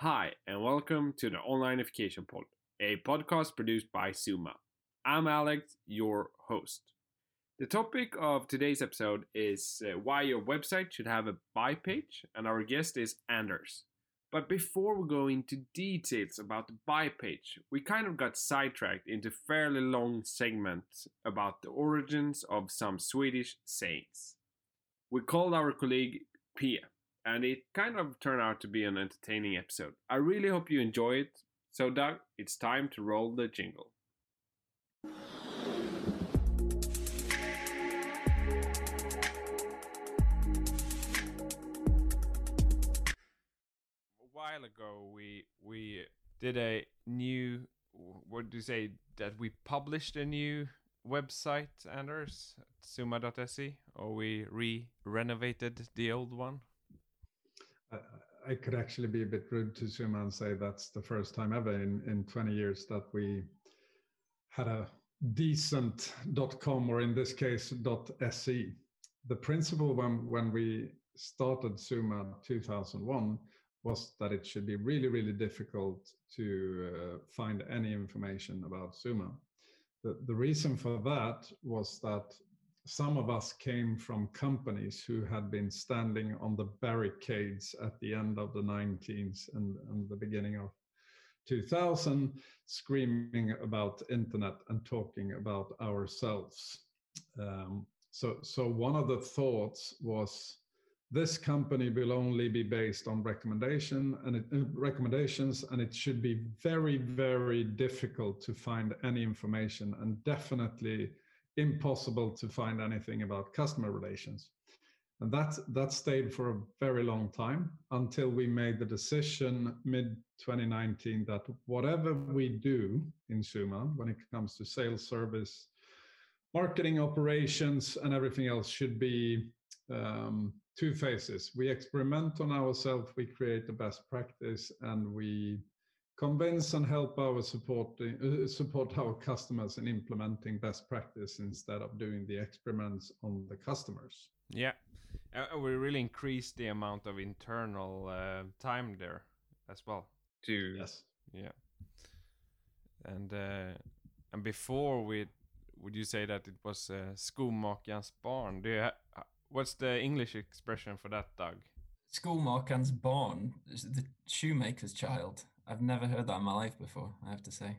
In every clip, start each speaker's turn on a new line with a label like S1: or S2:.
S1: Hi, and welcome to the Online Education Pod, a podcast produced by Zooma. I'm Alex, your host. The topic of today's episode is uh, why your website should have a buy page, and our guest is Anders. But before we go into details about the buy page, we kind of got sidetracked into fairly long segments about the origins of some Swedish sayings. We called our colleague Pia, and it kind of turned out to be an entertaining episode. I really hope you enjoy it. So, Doug, it's time to roll the jingle. A while ago, we we did a new. What do you say? That we published a new website, Anders, zooma.se, or we re-renovated the old one.
S2: I, could actually be a bit rude to Zooma and say that's the first time ever in, in 20 years that we had a decent .com or in this case .se. The principle when, when we started Zooma 2001 was that it should be really, really difficult to uh, find any information about Zooma. The, the reason for that was that some of us came from companies who had been standing on the barricades at the end of the 19th and, and the beginning of 2000, screaming about internet and talking about ourselves. Um, so, so one of the thoughts was this company will only be based on recommendation and it, uh, recommendations and it should be very very difficult to find any information and definitely impossible to find anything about customer relations and that that stayed for a very long time until we made the decision mid 2019 that whatever we do in Zooma when it comes to sales service marketing operations and everything else should be um, two phases. We experiment on ourselves, we create the best practice, and we convince and help our support uh, support our customers in implementing best practice instead of doing the experiments on the customers.
S1: Yeah, uh, we really increased the amount of internal uh, time there as well.
S2: To yes,
S1: yeah, and uh, and before we would you say that it was uh, skomakarens barn? Do you ha- What's the English expression for that, Doug?
S3: Skomakarens barn, the shoemaker's child. I've never heard that in my life before, I have to say.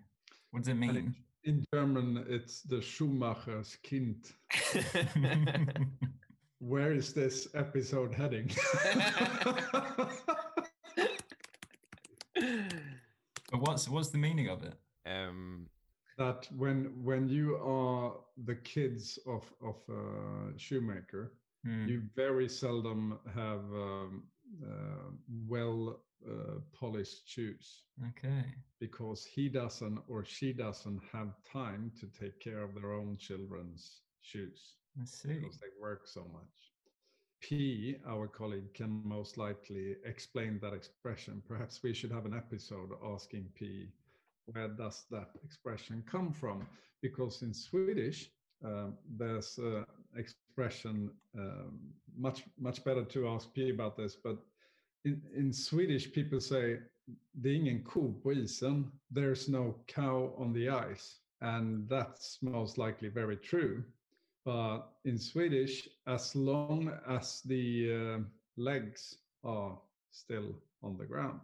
S3: What does it mean?
S2: In German, it's the Schumacher's Kind. Where is this episode heading?
S3: but what's what's the meaning of it?
S1: Um,
S2: that when when you are the kids of of a shoemaker, Mm. You very seldom have um, uh, well uh, polished shoes.
S3: Okay.
S2: Because he doesn't or she doesn't have time to take care of their own children's shoes.
S3: I see.
S2: Because they work so much. P, our colleague, can most likely explain that expression. Perhaps we should have an episode asking P, where does that expression come from? Because in Swedish, uh, there's an expression um, much much better to ask P about this, but in, in Swedish people say det är ingen ko på isen, there's no cow on the ice. And that's most likely very true. But in Swedish, as long as the uh, legs are still on the ground,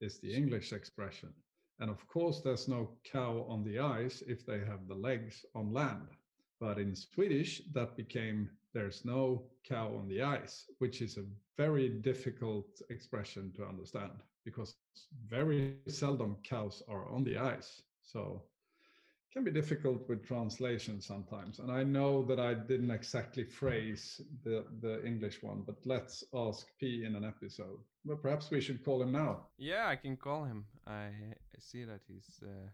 S2: is the English expression. And of course, there's no cow on the ice if they have the legs on land. But in Swedish, that became there's no cow on the ice, which is a very difficult expression to understand because very seldom cows are on the ice. So it can be difficult with translation sometimes. And I know that I didn't exactly phrase the, the English one, but let's ask P in an episode. Well, perhaps we should call him now.
S1: Yeah, I can call him. I, I see that he's uh,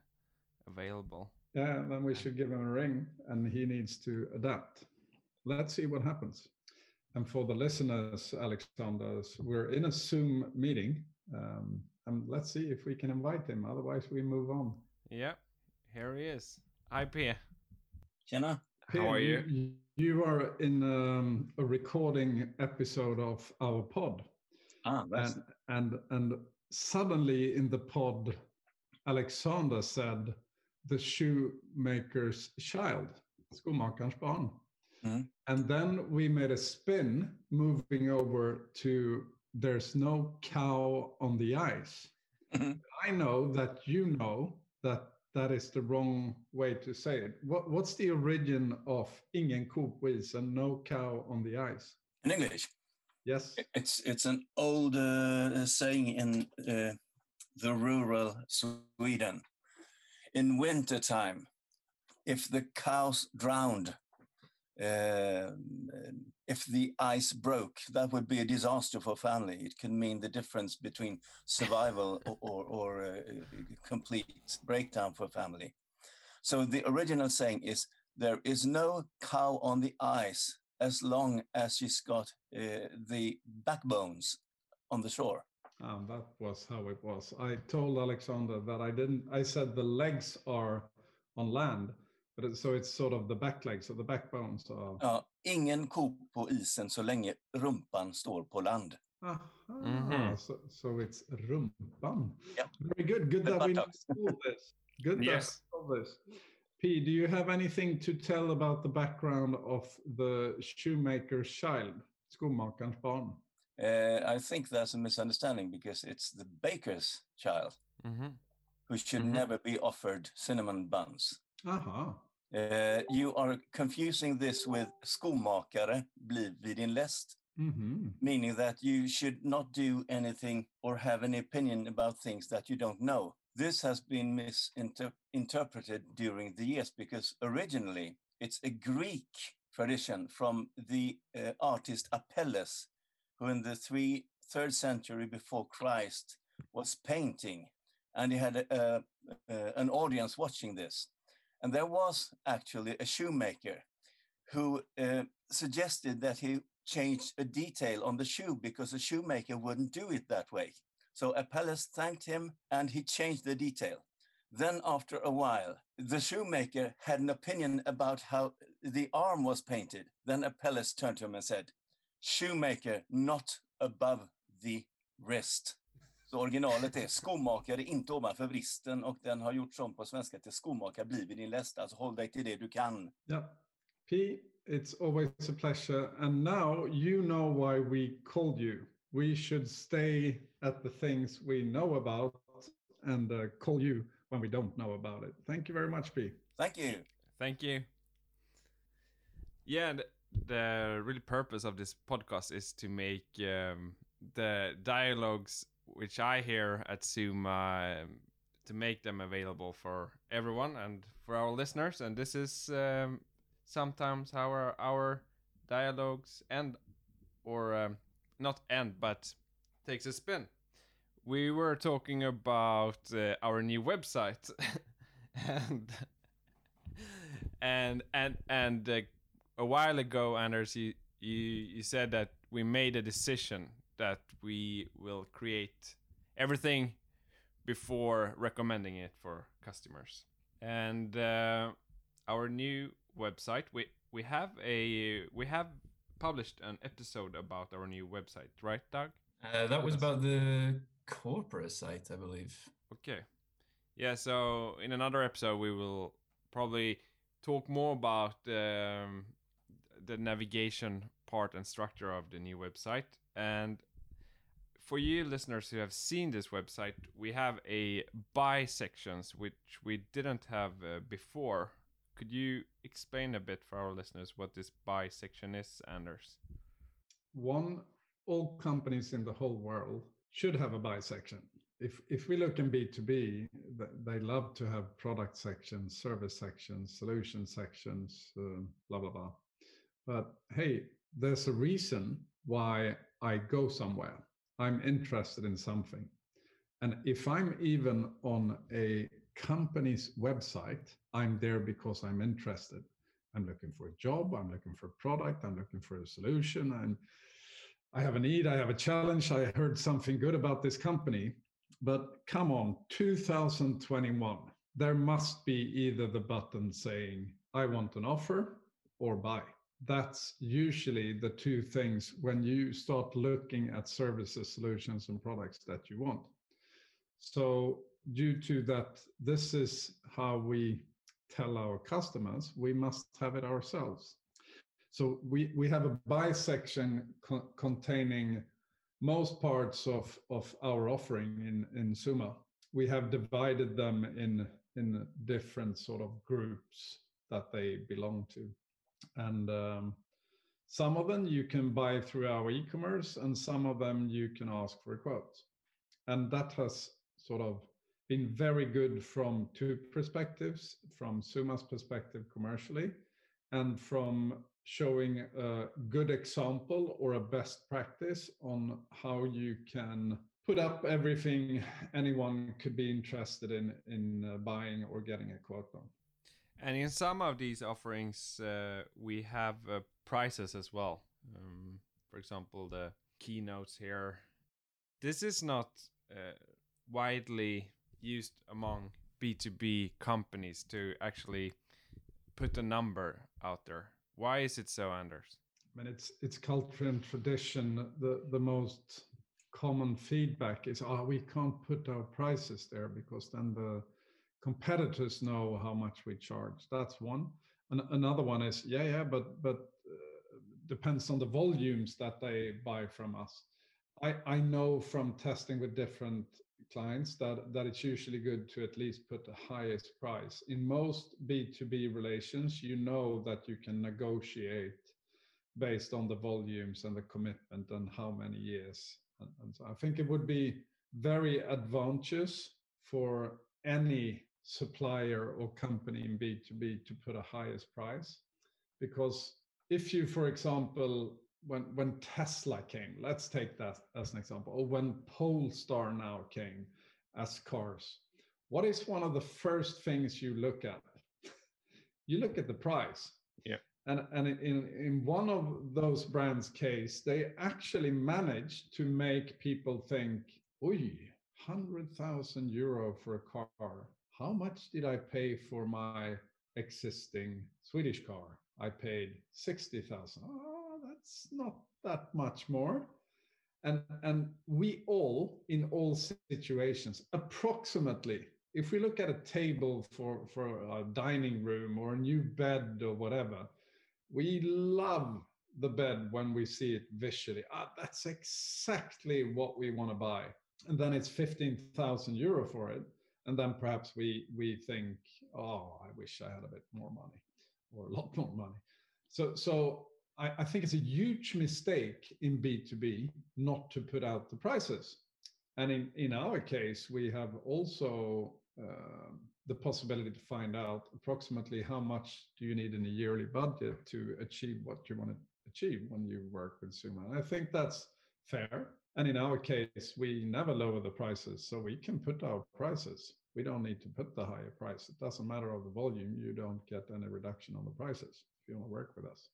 S1: available.
S2: Yeah, then we should give him a ring and he needs to adapt. Let's see what happens. And for the listeners, Alexander, we're in a Zoom meeting. Um, and let's see if we can invite him. Otherwise, we move on.
S1: Yeah, here he is. Hi, Pia.
S4: Tjena.
S1: How are you?
S2: You, you are in um, a recording episode of our pod.
S4: Ah,
S2: and, and and suddenly in the pod, Alexander said, the shoemaker's child, skomakarens barn.
S4: Mhm.
S2: And then we made a spin moving over to there's no cow on the ice.
S4: Mhm.
S2: I know that you know that that is the wrong way to say it. What, what's the origin of ingen ko på and no cow on the ice?
S4: In English,
S2: Yes.
S4: it's it's an old uh, saying in uh, the rural Sweden. In wintertime, if the cows drowned, um, if the ice broke, that would be a disaster for family. It can mean the difference between survival or, or, or uh, complete breakdown for family. So the original saying is, there is no cow on the ice as long as she's got uh, the backbones on the shore.
S2: Um, that was how it was. I told Alexander that I didn't, I said the legs are on land, but it, so it's sort of the back legs or the backbones are.
S4: Ja, ingen ko på isen så länge rumpan står på land.
S2: Aha,
S1: Mhm.
S2: so, so it's rumpan.
S4: Yeah.
S2: Very good. Good
S4: The
S2: that we
S4: buttocks.
S2: know this. Good
S1: Yes.
S2: that we know this. P, do you have anything to tell about the background of the shoemaker's child, skomakarens barn?
S4: Uh, I think that's a misunderstanding because it's the baker's child
S1: Mhm.
S4: who should
S1: Mhm.
S4: never be offered cinnamon buns.
S2: Aha.
S4: Uh, you are confusing this with skomakare, bliv vid din läst,
S2: hmm
S4: meaning that you should not do anything or have any opinion about things that you don't know. This has been misinterpreted during the years because originally it's a Greek tradition from the uh, artist Apelles, who in the three, third century before Christ was painting, and he had a, a, a- an audience watching this. And there was actually a shoemaker who uh, suggested that he changed a detail on the shoe because a shoemaker wouldn't do it that way. So Apelles thanked him and he changed the detail. Then, after a while, the shoemaker had an opinion about how the arm was painted. Then Apelles turned to him and said, Shoemaker, not above the wrist. Så originalet är skomakare, inte ovanför vristen och den har gjorts om på svenska till skomakare blir vid din läst. Alltså håll dig till det du kan.
S2: Yeah. P, it's always a pleasure. And now you know why we called you. We should stay at the things we know about and uh, call you when we don't know about it. Thank you very much, P.
S4: Thank you.
S1: Thank you. Yeah, the, the real purpose of this podcast is to make um, the dialogues which I hear at Zooma um, to make them available for everyone and for our listeners. And this is um, sometimes how our, our dialogues end, or um, not end, but takes a spin. We were talking about uh, our new website, and and and and uh, a while ago, Anders, you, you you said that we made a decision that we will create everything before recommending it for customers. And uh, our new website, we we have a we have published an episode about our new website, right, Doug?
S3: Uh, that was about the corporate site, I believe.
S1: Okay. Yeah, so in another episode, we will probably talk more about um, the navigation part and structure of the new website. And for you listeners who have seen this website, we have a buy sections which we didn't have uh, before. Could you explain a bit for our listeners what this buy section is, Anders?
S2: One, all companies in the whole world should have a buy section. If if we look in B2B, they love to have product sections, service sections, solution sections, uh, blah blah blah. But hey, there's a reason why I go somewhere. I'm interested in something. And if I'm even on a company's website, I'm there because I'm interested. I'm looking for a job, I'm looking for a product, I'm looking for a solution, I'm I have a need, I have a challenge, I heard something good about this company. But come on, 2021, there must be either the button saying, I want an offer or buy. That's usually the two things when you start looking at services, solutions, and products that you want. So due to that, this is how we tell our customers we must have it ourselves. So we, we have a buy section co containing most parts of, of our offering in, in Zooma. We have divided them in, in different sort of groups that they belong to. And um, some of them you can buy through our e-commerce and some of them you can ask for a quote. And that has sort of been very good from two perspectives, from Zooma's perspective commercially, and from showing a good example or a best practice on how you can put up everything anyone could be interested in in uh, buying or getting a quote on.
S1: And in some of these offerings, uh, we have uh, prices as well. Um, for example, the keynotes here. This is not uh, widely used among B2B companies to actually put a number out there. Why is it so, Anders?
S2: I mean, it's it's culture and tradition. The the most common feedback is, "Oh, we can't put our prices there because then the competitors know how much we charge." That's one. And another one is, "Yeah, yeah, but but uh, depends on the volumes that they buy from us." I I know from testing with different clients that, that it's usually good to at least put the highest price. In most B2B relations, you know that you can negotiate based on the volumes and the commitment and how many years. And, and so I think it would be very advantageous for any supplier or company in B2B to put a highest price. Because if you, for example, when when Tesla came, let's take that as an example, or when Polestar now came as cars, what is one of the first things you look at? you look at the price.
S1: Yeah.
S2: And and in in one of those brands' case, they actually managed to make people think, "Oi, hundred thousand euro for a car. How much did I pay for my existing Swedish car? I paid sixty thousand. Oh, that's not that much more. And, and we all, in all situations, approximately, if we look at a table for, for a dining room or a new bed or whatever, we love the bed when we see it visually. Ah, that's exactly what we want to buy. And then it's 15,000 euro for it. And then perhaps we, we think, oh, I wish I had a bit more money or a lot more money. So, so I, I think it's a huge mistake in B2B not to put out the prices. And in, in our case, we have also uh, the possibility to find out approximately how much do you need in a yearly budget to achieve what you want to achieve when you work with Zooma. And I think that's fair. And in our case, we never lower the prices, so we can put our prices. We don't need to put the higher price. It doesn't matter of the volume. You don't get any reduction on the prices if you want to work with us.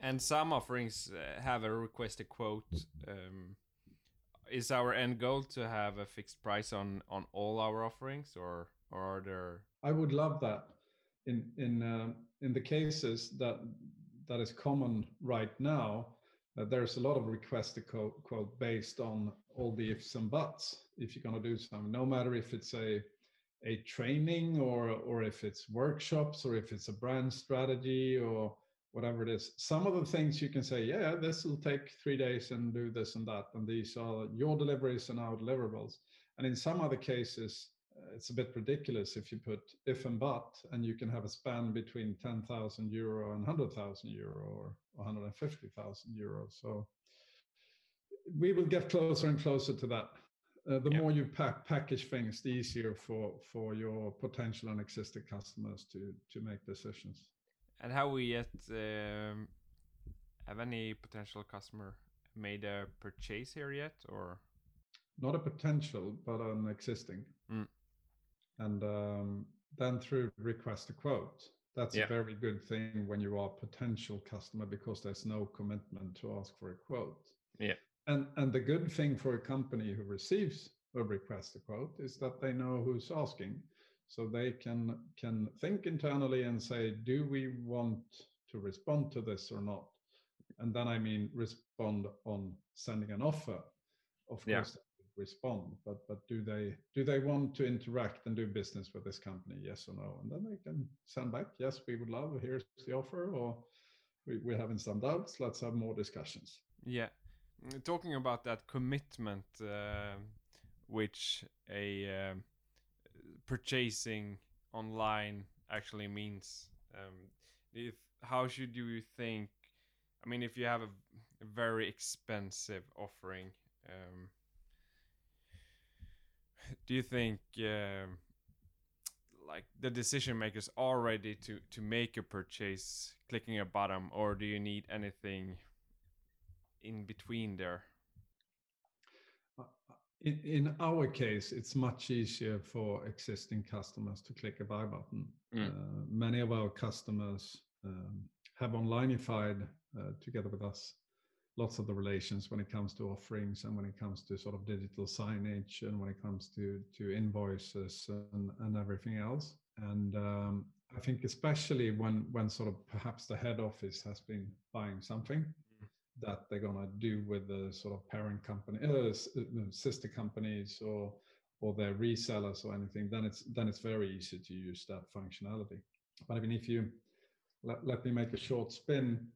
S1: And some offerings uh, have a requested quote. Um, is our end goal to have a fixed price on on all our offerings, or or are there?
S2: I would love that. In in uh, in the cases that that is common right now, uh, there's a lot of requested quote, quote based on all the ifs and buts. If you're going to do something, no matter if it's a a training or or if it's workshops or if it's a brand strategy or whatever it is. Some of the things you can say, yeah, this will take three days and do this and that, and these are your deliveries and our deliverables. And in some other cases, it's a bit ridiculous if you put if and but, and you can have a span between 10,000 euro and 100,000 euro or 150,000 euro. So we will get closer and closer to that. Uh, the more you pack, package things, the easier for for your potential and existing customers to to make decisions.
S1: And how we yet um, have any potential customer made a purchase here yet, or
S2: not a potential, but an existing,
S1: mm.
S2: And um, then through request a quote. That's yeah. a very good thing when you are a potential customer because there's no commitment to ask for a quote.
S1: Yeah.
S2: And and the good thing for a company who receives a request a quote is that they know who's asking so they can can think internally and say do we want to respond to this or not and then i mean respond on sending an offer of
S1: yeah.
S2: Respond. But but do they do they want to interact and do business with this company? Yes or no? And then they can send back, yes, we would love. Here's the offer, or we, we're having some doubts. Let's have more discussions.
S1: Yeah, Mm, talking about that commitment, uh, which a uh, purchasing online actually means. Um, if how should you think? I mean, if you have a, a very expensive offering, um, do you think um, like the decision makers are ready to to make a purchase, clicking a button, or do you need anything in between there?
S2: Uh, in, in our case, it's much easier for existing customers to click a buy button. Mm. Uh, many of our customers um, have onlineified uh, together with us lots of the relations when it comes to offerings and when it comes to sort of digital signage and when it comes to to invoices and, and everything else. And um, I think especially when when sort of perhaps the head office has been buying something, that they're going to do with the sort of parent company, uh, uh sister companies, or or their resellers or anything, then it's then it's very easy to use that functionality. But I mean, if you let, let me make a short spin,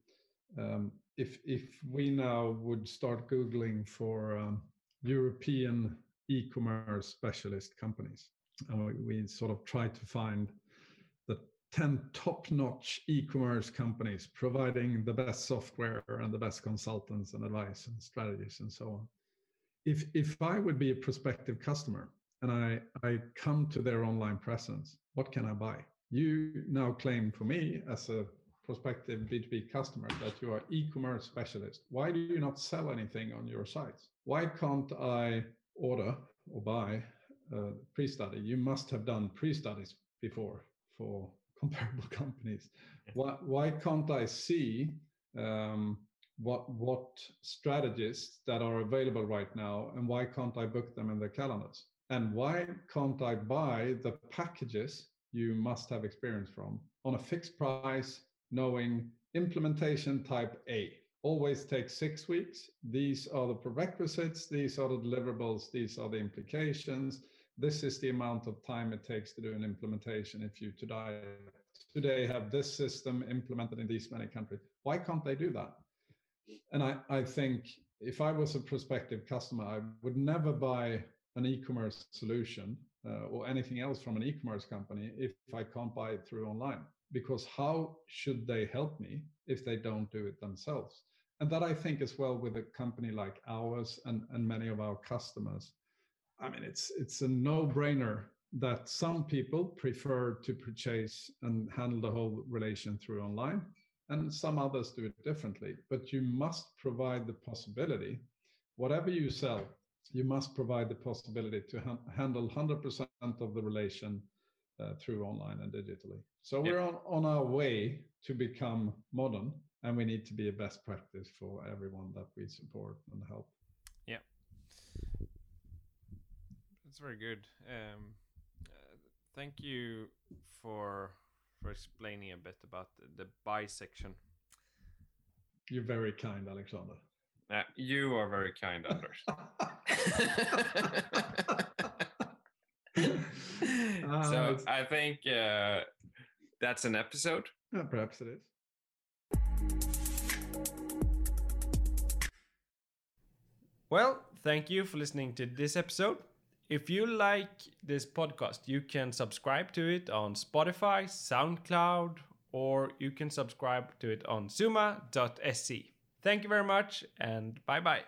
S2: um, if if we now would start googling for um, European e-commerce specialist companies, and we, we sort of try to find the 10 top-notch e-commerce companies providing the best software and the best consultants and advice and strategies and so on. If if I would be a prospective customer and I, I come to their online presence, what can I buy? You now claim for me as a prospective B2B customer that you are e-commerce specialist. Why do you not sell anything on your sites? Why can't I order or buy a pre-study? You must have done pre-studies before for comparable companies. Why, why can't I see um, what what strategies that are available right now, and why can't I book them in the calendars? And why can't I buy the packages you must have experience from on a fixed price, knowing implementation type A? Always takes six weeks. These are the prerequisites, these are the deliverables, these are the implications. This is the amount of time it takes to do an implementation. If you today today have this system implemented in these many countries why can't they do that? And i i think if i was a prospective customer i would never buy an e-commerce solution uh, or anything else from an e-commerce company if i can't buy it through online because how should they help me if they don't do it themselves and that i think as well with a company like ours and, and many of our customers I mean, it's it's a no-brainer that some people prefer to purchase and handle the whole relation through online, and some others do it differently. But you must provide the possibility, whatever you sell, you must provide the possibility to ha- handle 100% of the relation uh, through online and digitally. So yeah. we're on, on our way to become modern, and we need to be a best practice for everyone that we support and help. Yeah.
S1: That's very good. Um, uh, thank you for for explaining a bit about the, the buy section.
S2: You're very kind, Alexander.
S1: Uh, you are very kind, Anders. so I think uh, that's an episode.
S2: Yeah, perhaps it is.
S1: Well, thank you for listening to this episode. If you like this podcast, you can subscribe to it on Spotify, SoundCloud, or you can subscribe to it on zooma.se. Thank you very much and bye bye.